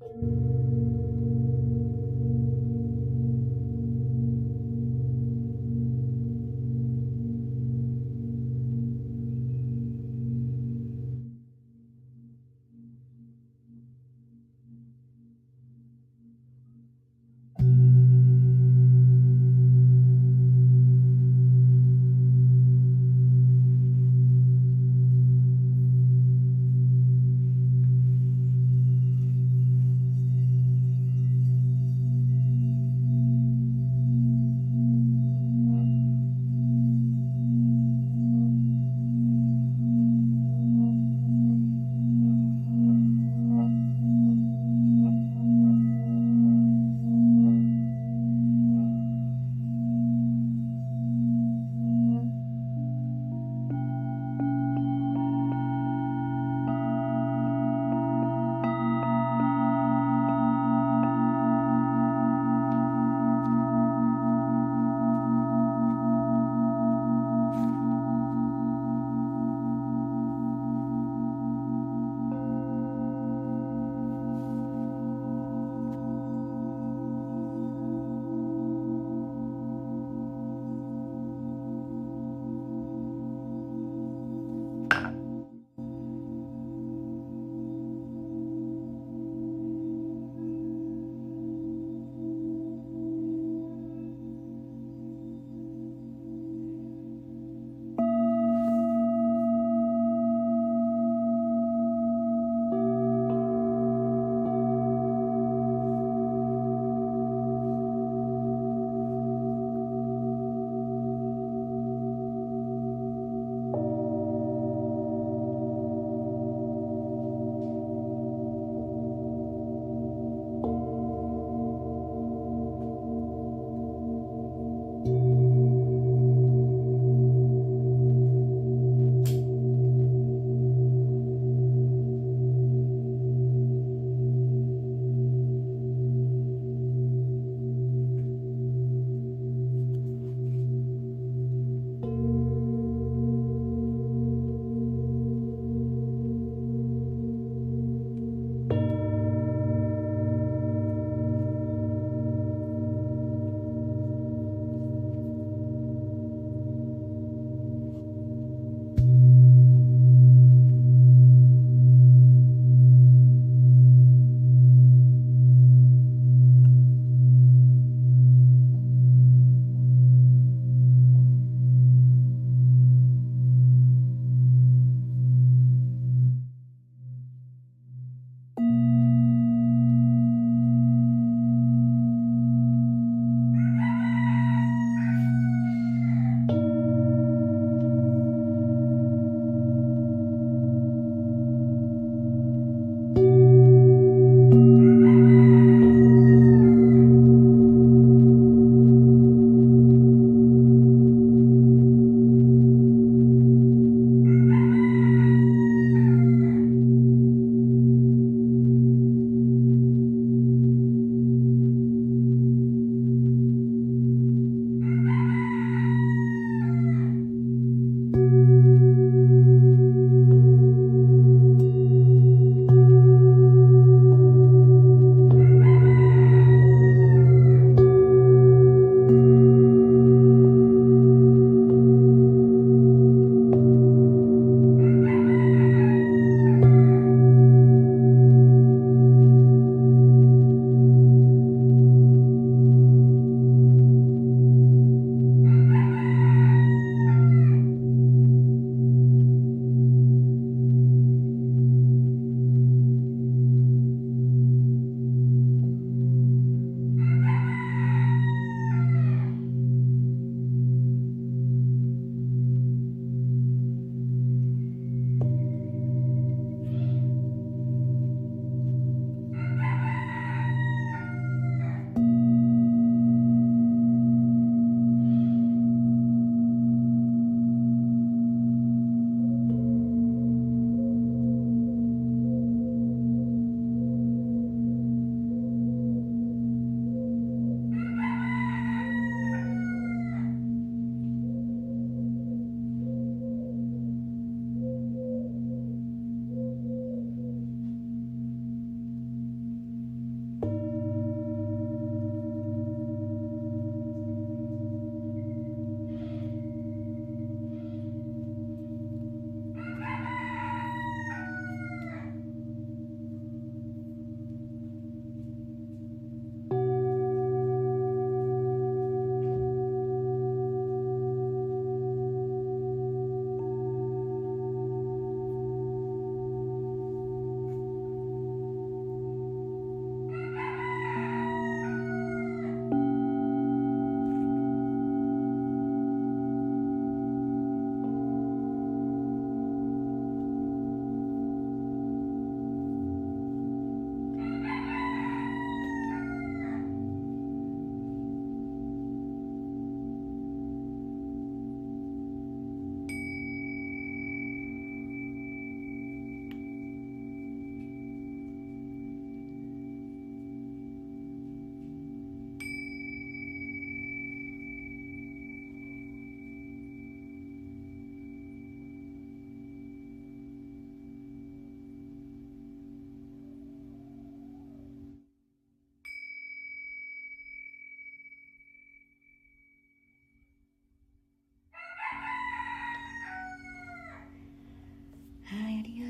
Música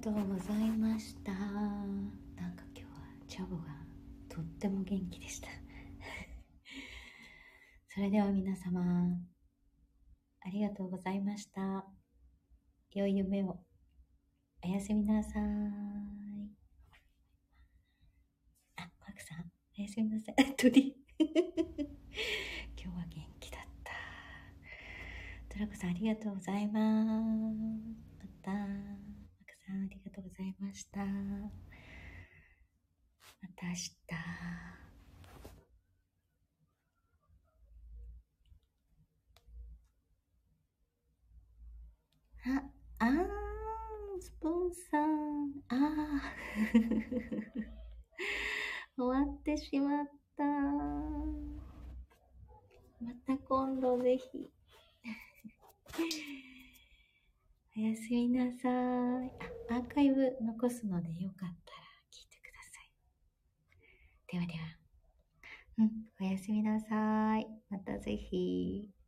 とうございました。なんか今日はチャボがとっても元気でした。それでは皆様、ありがとうございました。良い夢を。おやすみなさい。あ、マークさん、おやすみなさい。鳥。今日は元気だった。トラコさん、ありがとうございます。また、さん、ありがとうございました。また明日。あ、あー、スポンさん。あー。終わってしまった。また今度ぜひ。おやすみなさい。あ、アーカイブ残すのでよかったら聞いてください。ではでは。うん、おやすみなさい。またぜひ。